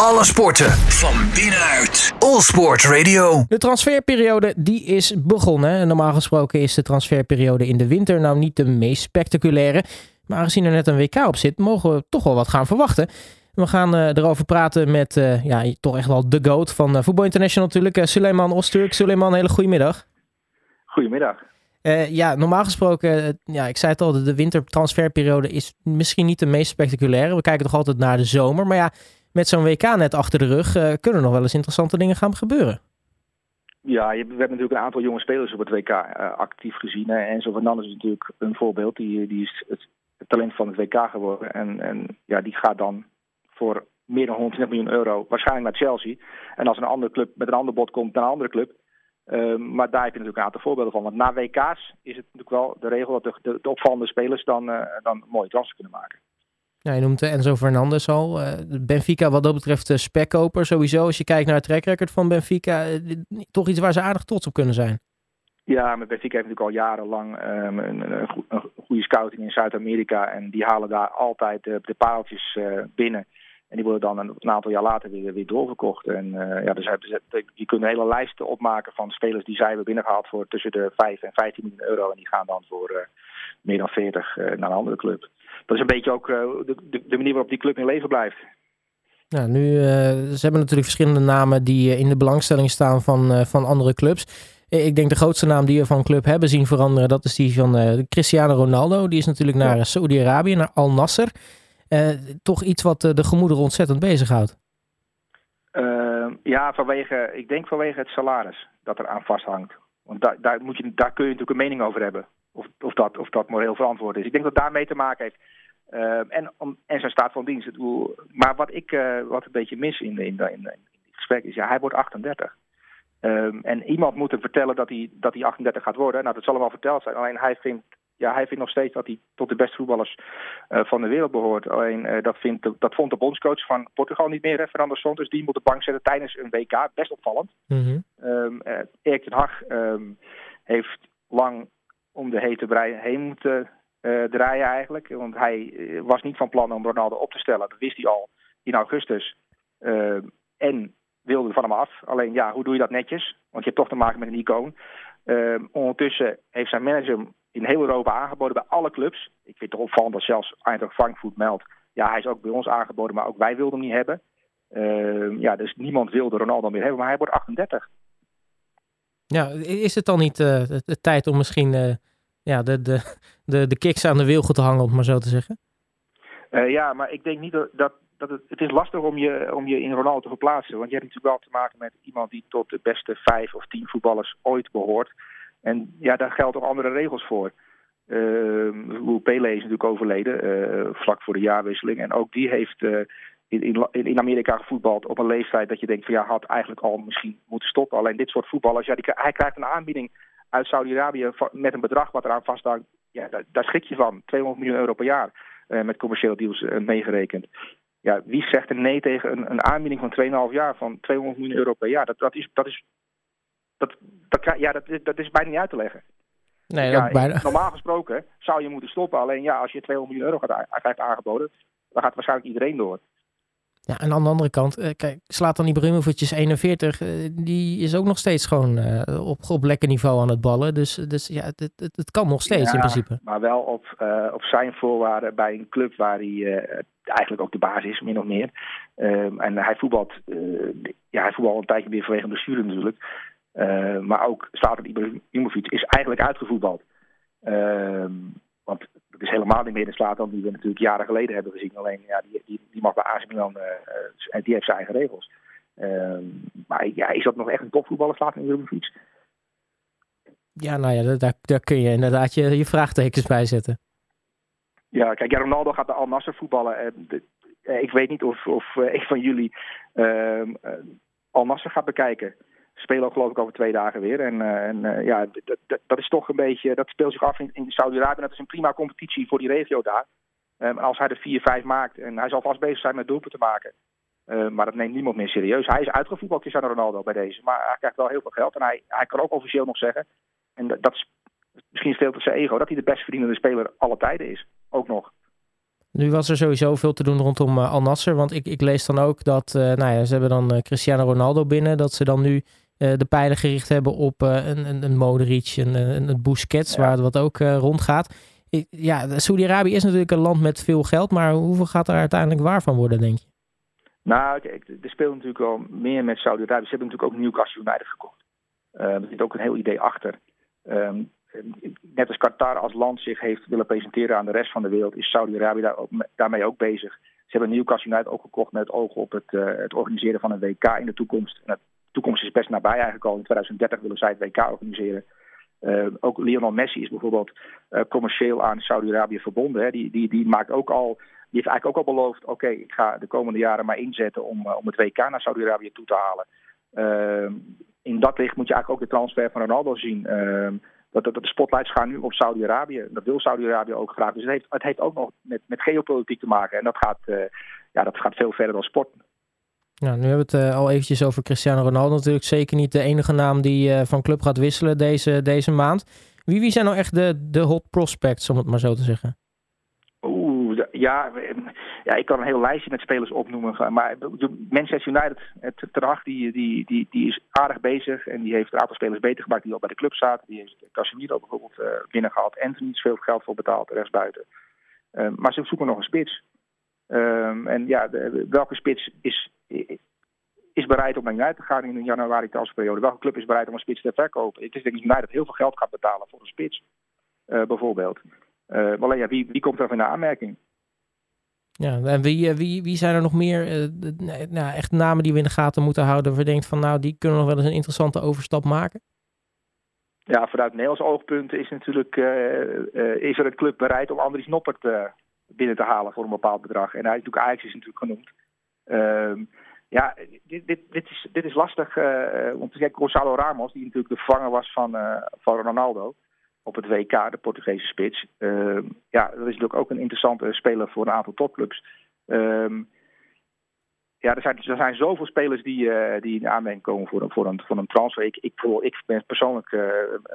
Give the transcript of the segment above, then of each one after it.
Alle sporten van binnenuit. All Sport Radio. De transferperiode die is begonnen. Normaal gesproken is de transferperiode in de winter nou niet de meest spectaculaire. Maar aangezien er net een WK op zit, mogen we toch wel wat gaan verwachten. We gaan uh, erover praten met uh, ja, toch echt wel de GOAT van uh, Voetbal International natuurlijk. Suleiman Osturk. Suleiman, hele goede middag. Goedemiddag. ja, normaal gesproken, ja, ik zei het al, de wintertransferperiode is misschien niet de meest spectaculaire. We kijken toch altijd naar de zomer. Maar ja, met zo'n WK net achter de rug kunnen er nog wel eens interessante dingen gaan gebeuren. Ja, je, we hebben natuurlijk een aantal jonge spelers op het WK actief gezien. Hè. En zo van is natuurlijk een voorbeeld. Die, die is het, talent van het WK geworden. En, en ja, die gaat dan voor meer dan 120 miljoen euro waarschijnlijk naar Chelsea. En als een andere club met een ander bod komt naar een andere club. Uh, maar daar heb je natuurlijk een aantal voorbeelden van. Want na WK's is het natuurlijk wel de regel dat de, de, opvallende spelers dan, uh, dan mooie transfer kunnen maken. Ja, je noemt Enzo Fernandes al. Uh, Benfica wat dat betreft de spekkoper sowieso. Als je kijkt naar het trackrecord van Benfica, toch iets waar ze aardig trots op kunnen zijn. Ja, met Benfica heeft natuurlijk al jarenlang um, een, goede scouting in Zuid-Amerika. En die halen daar altijd de, de pareltjes binnen. En die worden dan een, aantal jaar later weer, weer doorverkocht. En ja, dus je kunt een hele lijst opmaken van spelers die zij hebben binnengehaald voor tussen de 5 en 15 miljoen euro. En die gaan dan voor meer dan 40 uh, naar een andere club. Dat is een beetje ook de, de, de, manier waarop die club in leven blijft. Nou, nu, ze hebben natuurlijk verschillende namen die in de belangstelling staan van, van andere clubs. Ik denk de grootste naam die we van club hebben zien veranderen, dat is die van Cristiano Ronaldo. Die is natuurlijk naar Saudi-Arabië, naar Al Nasser. Toch iets wat de gemoederen ontzettend bezighoudt. Uh, ja, vanwege, ik denk vanwege het salaris dat er aan vasthangt. Want daar, daar, moet je, daar kun je natuurlijk een mening over hebben. Of, of, dat, of dat moreel verantwoord is. Ik denk dat daarmee te maken heeft. En, om, en zijn staat van dienst. Maar wat ik wat een beetje mis in, in, in, in dit gesprek is, ja, hij wordt 38. Um, en iemand moet hem vertellen dat hij, dat hij 38 gaat worden. Nou, dat zal hem wel verteld zijn. Alleen hij vindt ja, hij vindt nog steeds dat hij tot de beste voetballers uh, van de wereld behoort. Alleen uh, dat, vindt, dat vond de bondscoach van Portugal niet meer, hè, Fernando Santos. Die moet de bank zetten tijdens een WK. Best opvallend. Mm -hmm. um, uh, Erik ten Hag um, heeft lang om de hete brei heen moeten draaien eigenlijk. Want hij was niet van plan om Ronaldo op te stellen. Dat wist hij al in augustus. Ehm, en wilde van hem af. Alleen ja, hoe doe je dat netjes? Want je hebt toch te maken met een icoon. ondertussen heeft zijn manager in heel Europa aangeboden bij alle clubs. Ik vind het opvallend dat zelfs Eintracht Frankfurt meldt. Ja, hij is ook bij ons aangeboden, maar ook wij wilden hem niet hebben. Ja, dus niemand wilde Ronaldo meer hebben, maar hij wordt 38. Ja, is het dan niet de, tijd om misschien ja, de, de, de, de aan de wilgen te hangen, om maar zo te zeggen? Uh, ja, maar ik denk niet dat, dat, dat het, het is lastig om je, om je in Ronaldo te verplaatsen. Want je hebt natuurlijk wel te maken met iemand die tot de beste vijf of tien voetballers ooit behoort. En ja, daar gelden ook andere regels voor. Uh, Pele is natuurlijk overleden, uh, vlak voor de jaarwisseling. En ook die heeft uh, in, in, in, Amerika gevoetbald op een leeftijd dat je denkt van ja, had eigenlijk al misschien moeten stoppen. Alleen dit soort voetballers, ja, die, hij krijgt een aanbieding uit Saudi-Arabië met een bedrag wat eraan vasthangt. Ja, daar, daar schrik je van. 200 miljoen euro per jaar met commerciële deals meegerekend. Ja, wie zegt er nee tegen een, een aanbieding van 2,5 jaar van 200 miljoen euro per jaar? Dat, dat, is, dat is dat, dat, ja, dat, dat is bijna niet uit te leggen. Nee, ja, bijna. Normaal gesproken zou je moeten stoppen. Alleen ja, als je 200 miljoen euro gaat, krijgt aangeboden, dan gaat waarschijnlijk iedereen door. Ja, en aan de andere kant, eh, kijk, slaat dan die Ibrahimovic 41, eh, die is ook nog steeds gewoon uh, op, op lekker niveau aan het ballen. Dus, dus ja, het, het, het kan nog steeds in principe. Maar wel op, uh, op zijn voorwaarden bij een club waar hij uh, eigenlijk ook de baas is, min of meer. Ehm, en hij voetbalt, ja, hij voetbalt een tijdje weer vanwege blessure natuurlijk. Uh, maar ook Slatan Ibrahimovic is eigenlijk uitgevoetbald. Uh, want het is helemaal niet meer de Slatan die we natuurlijk jaren geleden hebben gezien. Alleen ja, die, die, die mag bij AC Milan, uh, die heeft zijn eigen regels. Ehm, maar ja, is dat nog echt een topvoetballer, Slatan Ibrahimovic? Ja, nou ja, daar, daar kun je inderdaad je, je vraagtekens bij zetten. Ja, kijk, ja, Ronaldo gaat de Al Nasser voetballen. En de, ik weet niet of, of een van jullie ehm, Al Nasser gaat bekijken spelen ook geloof ik over twee dagen weer. En, uh, en uh, ja, dat, is toch een beetje, dat speelt zich af in, in Saudi-Arabië. Dat is een prima competitie voor die regio daar. Um, als hij er 4-5 maakt, en hij zal vast bezig zijn met doelpunten te maken. Uh, maar dat neemt niemand meer serieus. Hij is uitgevoetbald, Cristiano Ronaldo, bij deze. Maar hij krijgt wel heel veel geld. En hij, hij kan ook officieel nog zeggen, en dat, is misschien veel te zijn ego, dat hij de best verdienende speler alle tijden is. Ook nog. Nu was er sowieso veel te doen rondom Al Nasser. Want ik, ik lees dan ook dat, nou ja, ze hebben dan Cristiano Ronaldo binnen. Dat ze dan nu de pijlen gericht hebben op een, een, een Modric, een, een, een Busquets, waar wat ook rondgaat. ja, Saudi-Arabië is natuurlijk een land met veel geld. Maar hoeveel gaat er uiteindelijk waar van worden, denk je? Nou, kijk, er speelt natuurlijk al meer met Saudi-Arabië. Ze hebben natuurlijk ook Newcastle United gekocht. Er zit ook een heel idee achter. Um, net als Qatar als land zich heeft willen presenteren aan de rest van de wereld, is Saudi-Arabië daar daarmee ook bezig. Ze hebben Newcastle United ook gekocht met het oog op het, uh, het organiseren van een WK in de toekomst. En toekomst is best nabij eigenlijk al. In 2030 willen zij het WK organiseren. Uh, ook Lionel Messi is bijvoorbeeld uh, commercieel aan Saudi-Arabië verbonden. Hè. Die, die, die maakt ook al die heeft eigenlijk ook al beloofd: oké, ik ga de komende jaren maar inzetten om, om het WK naar Saudi-Arabië toe te halen. In dat licht moet je eigenlijk ook de transfer van Ronaldo zien. Dat, dat, de spotlights gaan nu op Saudi-Arabië. Dat wil Saudi-Arabië ook graag. Dus het heeft, het heeft ook nog met, met geopolitiek te maken. En dat gaat, ja, dat gaat veel verder dan sport. Ja, nu hebben we het uh, al eventjes over Cristiano Ronaldo. Natuurlijk zeker niet de enige naam die uh, van club gaat wisselen deze, deze maand. Wie, wie zijn nou echt de, de hot prospects, om het maar zo te zeggen? ja, ja, ik kan een heel lijstje met spelers opnoemen. Maar Manchester United, het Terag, die, die, die, die is aardig bezig. En die heeft een aantal spelers beter gemaakt die al bij de club zaten. Die heeft Casemiro bijvoorbeeld uh, binnengehaald. Anthony is veel geld voor betaald, rechtsbuiten. Uh, maar ze zoeken nog een spits. Um, en ja, welke spits is, is bereid om naar United te gaan in een januari transferperiode? Welke club is bereid om een spits te verkopen? Het is denk ik United heel veel geld gaat betalen voor een spits, uh, bijvoorbeeld. Uh, alleen ja, wie, wie komt er van de aanmerking? Ja, en wie, eh, wie, wie zijn er nog meer uh, nou, echt namen die we in de gaten moeten houden? Waar denkt van nou, die kunnen nog wel eens een interessante overstap maken? Ja, vanuit Nederlands oogpunt is natuurlijk is er een club bereid om Andries Noppert binnen te halen voor een bepaald bedrag. En hij is natuurlijk Ajax is natuurlijk genoemd. Ehm, ja, dit, dit, dit, is, dit is lastig om te zeggen. Gonzalo Ramos, die natuurlijk de vervanger was van, van Ronaldo op het WK, de Portugese spits. Uh, ja, dat is natuurlijk ook een interessante speler voor een aantal topclubs. Uh, ja, er zijn, er zijn zoveel spelers die, die in aanmerking komen voor, voor, een, voor een transfer. Ik, ik, ik ben persoonlijk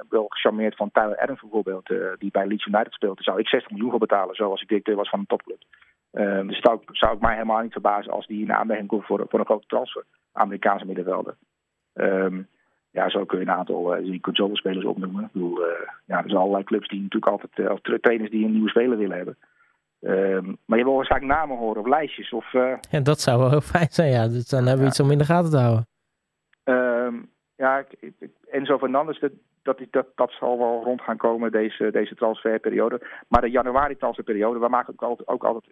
wel gecharmeerd van Tyler Adams bijvoorbeeld, die bij Leeds United speelt. Daar zou ik 60 miljoen voor betalen, zoals ik directeur was van een topclub. Ehm, dus zou, zou ik mij helemaal niet verbazen als die in aanmerking komt voor, voor een grote transfer. Amerikaanse middenvelder. Um, ja, zo kun je een aantal uh, zoveel spelers opnoemen. Ik bedoel, uh, ja, er zijn allerlei clubs die natuurlijk altijd, uh, of trainers die een nieuwe speler willen hebben. Uh, maar je wil waarschijnlijk namen horen of lijstjes. Of, ja, dat zou wel heel fijn zijn, ja. Dus dan hebben we iets om in de gaten te houden. Ehm, ja, Enzo Fernandes, dat, dat, dat, dat zal wel rond gaan komen, deze, deze transferperiode. Maar de januari transferperiode, we maken ook altijd, ook altijd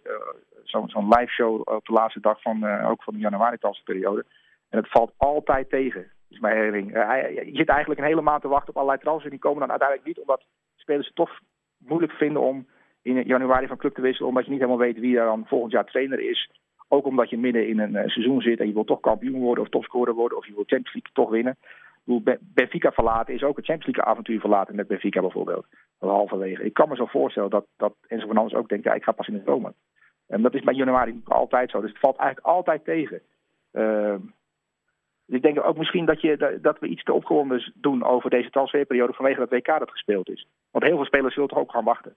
zo'n zo live show op de laatste dag van, ook van de januari transferperiode. En het valt altijd tegen is mijn herinnering. Uh, je zit eigenlijk een hele maand te wachten op allerlei transfers. Die komen dan uiteindelijk niet, omdat spelers het toch moeilijk vinden om in januari van club te wisselen. Omdat je niet helemaal weet wie er dan volgend jaar trainer is. Ook omdat je midden in een seizoen zit en je wil toch kampioen worden of topscorer worden. Of je wil Champions League toch winnen. Benfica verlaten is ook een Champions League avontuur verlaten met Benfica bijvoorbeeld. Halverwege. Ik kan me zo voorstellen dat, dat Enzo Fernandes ook denkt, ja, ik ga pas in de zomer. En dat is bij januari altijd zo. Dus het valt eigenlijk altijd tegen. Uh, dus ik denk ook misschien dat, je, dat we iets te opgewonden doen over deze transferperiode vanwege dat WK dat gespeeld is. Want heel veel spelers zullen toch ook gaan wachten.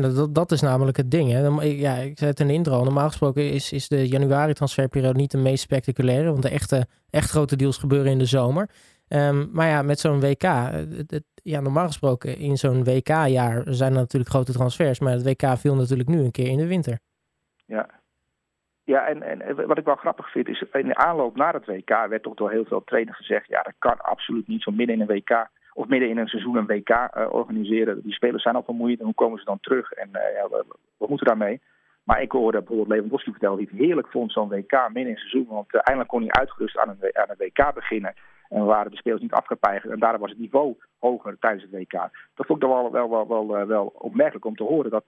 Dat, dat is namelijk het ding. Hè. Ja, ik zei het in de intro. Normaal gesproken is, is de januari transferperiode niet de meest spectaculaire. Want de echte, echt grote deals gebeuren in de zomer. Um, maar ja, met zo'n WK. Het, ja, normaal gesproken in zo'n WK-jaar zijn er natuurlijk grote transfers. Maar het WK viel natuurlijk nu een keer in de winter. Ja, ja, en, en wat ik wel grappig vind is, in de aanloop naar het WK werd toch door heel veel trainers gezegd, ja, dat kan absoluut niet zo midden in een WK of midden in een seizoen een WK uh, organiseren. Die spelers zijn al vermoeid en hoe komen ze dan terug? En uh, ja, we, we, moeten daarmee. Maar ik hoorde bijvoorbeeld Lewandowski vertellen die het heerlijk vond zo'n WK midden in een seizoen, want uh, eindelijk kon hij uitgerust aan een, aan een WK beginnen. En waren de spelers niet afgepeigerd en daardoor was het niveau hoger tijdens het WK. Dat vond ik dan wel, wel, wel, wel, wel opmerkelijk om te horen dat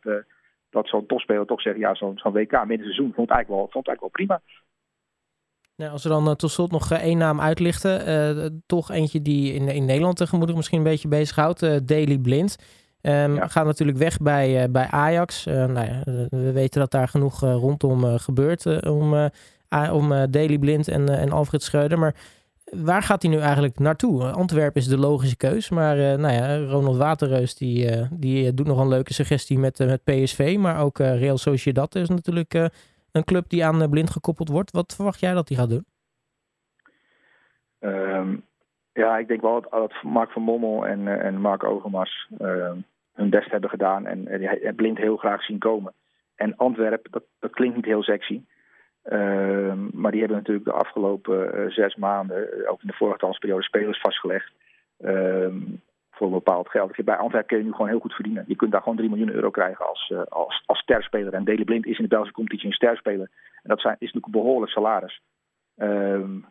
dat zo'n topspeler toch zegt, ja, zo'n zo'n WK midden seizoen vond eigenlijk wel, vond eigenlijk wel prima. Nou, als we dan uh, tot slot nog uh, één naam uitlichten. Uh, toch eentje die in, in Nederland tegenwoordig misschien een beetje bezighoudt. Daily Blind. Um, ja. Gaat natuurlijk weg bij, bij Ajax. nou ja, we weten dat daar genoeg rondom gebeurt om, om Daily Blind en, en Alfred Schreuder. Maar waar gaat hij nu eigenlijk naartoe? Antwerpen is de logische keus. Maar nou ja, Ronald Waterreus die, die doet nog een leuke suggestie met, met PSV. Maar ook Real Sociedad is natuurlijk een club die aan Blind gekoppeld wordt. Wat verwacht jij dat hij gaat doen? Ehm, ja, ik denk wel dat, dat Mark van Mommel en, en Mark Overmars ehm, hun best hebben gedaan. En, Blind heel graag zien komen. En Antwerpen, dat, dat klinkt niet heel sexy. Ehm, maar die hebben natuurlijk de afgelopen uh, zes maanden, ook in de vorige transperiode, spelers vastgelegd. Voor een bepaald geld. Bij Antwerpen kun je nu gewoon heel goed verdienen. Je kunt daar gewoon 3 miljoen euro krijgen als, uh, als, als sterspeler. En Dele Blind is in de Belgische competitie een sterspeler. En dat zijn, is natuurlijk een behoorlijk salaris. Um,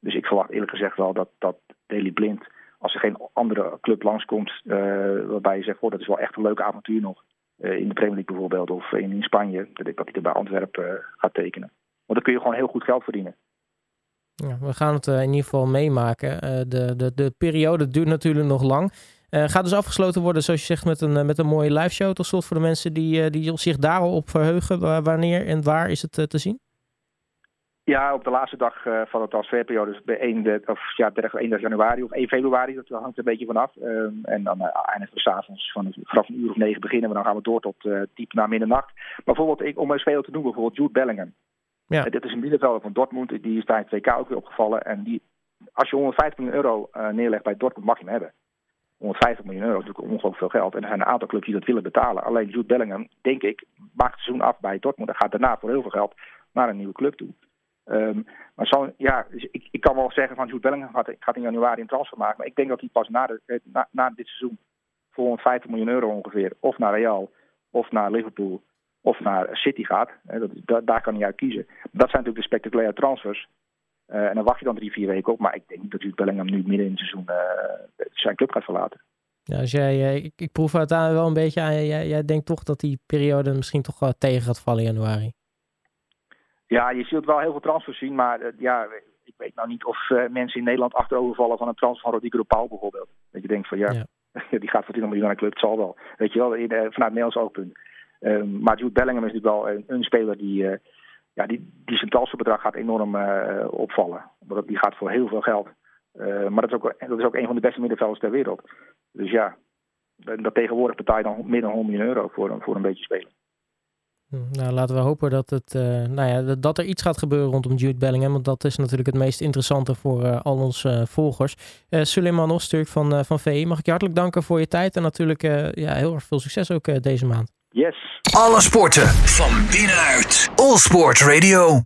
dus ik verwacht eerlijk gezegd wel dat, dat Dele Blind, als er geen andere club langskomt, waarbij je zegt, oh, dat is wel echt een leuk avontuur nog. in de Premier League bijvoorbeeld, of in, in Spanje, dat, dat hij er bij Antwerpen gaat tekenen. Want dan kun je gewoon heel goed geld verdienen. Ja, we gaan het uh, in ieder geval meemaken. Uh, de, de, de periode duurt natuurlijk nog lang. Uh, gaat dus afgesloten worden, zoals je zegt, met een, met een mooie live show. Tot slot voor de mensen die, die zich daarop verheugen. wanneer en waar is het te zien? Ja, op de laatste dag van de transferperiode, dus bij 1, de, of, ja, 31 januari of 1 februari, dat hangt een beetje vanaf. Ehm, en dan eindigen we s'avonds van vanaf een uur of negen beginnen we, dan gaan we door tot diep na middernacht. Bijvoorbeeld, ik, om een speler te noemen, bijvoorbeeld Jude Bellingham. Ja. dit is een middenvelder van Dortmund. Die is tijdens het WK ook weer opgevallen. En die, als je 150 miljoen euro uh, neerlegt bij Dortmund, mag je hem hebben. 150 miljoen euro is natuurlijk ongelooflijk veel geld. En er zijn een aantal clubs die dat willen betalen. Alleen Jude Bellingham, denk ik, maakt het seizoen af bij Dortmund. En gaat daarna voor heel veel geld naar een nieuwe club toe. Um, maar zo, ja, dus ik, ik kan wel zeggen van Jude Bellingham gaat, gaat in januari een transfer maken. Maar ik denk dat hij pas na, de, na, na dit seizoen voor 150 miljoen euro ongeveer, of naar Real of naar Liverpool of naar City gaat. Dat, daar kan hij uit kiezen. Dat zijn natuurlijk de spectaculaire transfers. Uh, en dan wacht je dan drie, vier weken op. Maar ik denk niet dat Bellingham nu midden in het seizoen uh, zijn club gaat verlaten. Ja, als jij, eh, ik, ik proef het wel een beetje aan. Jij, jij denkt toch dat die periode misschien toch wel tegen gaat vallen in januari? Ja, je zult wel heel veel transfers zien. Maar ja, ik weet nou niet of mensen in Nederland achterovervallen van een transfer van Rodrigo Paul bijvoorbeeld. Dat je denkt van ja, ja. die gaat voor 20 miljoen naar de club. Het zal wel. Weet je wel, in, vanuit Nederlands oogpunt. Um, maar Jude Bellingham is natuurlijk wel een, een speler die, uh, ja, die, die zijn transferbedrag gaat enorm uh, opvallen. Want die gaat voor heel veel geld. Uh, maar dat is, ook, is ook een van de beste middenvelders ter wereld. Dus ja, dat tegenwoordig betaal je dan meer dan 100 miljoen euro voor, voor een beetje spelen. Hm, nou, laten we hopen dat, het, uh, nou ja, dat er iets gaat gebeuren rondom Jude Bellingham. Want dat is natuurlijk het meest interessante voor uh, al onze uh, volgers. Suleiman Osturk van, van VE, mag ik je hartelijk danken voor je tijd. En natuurlijk ja, heel erg veel succes ook deze maand. Yes. Alle sporten van binnenuit. All Sport Radio.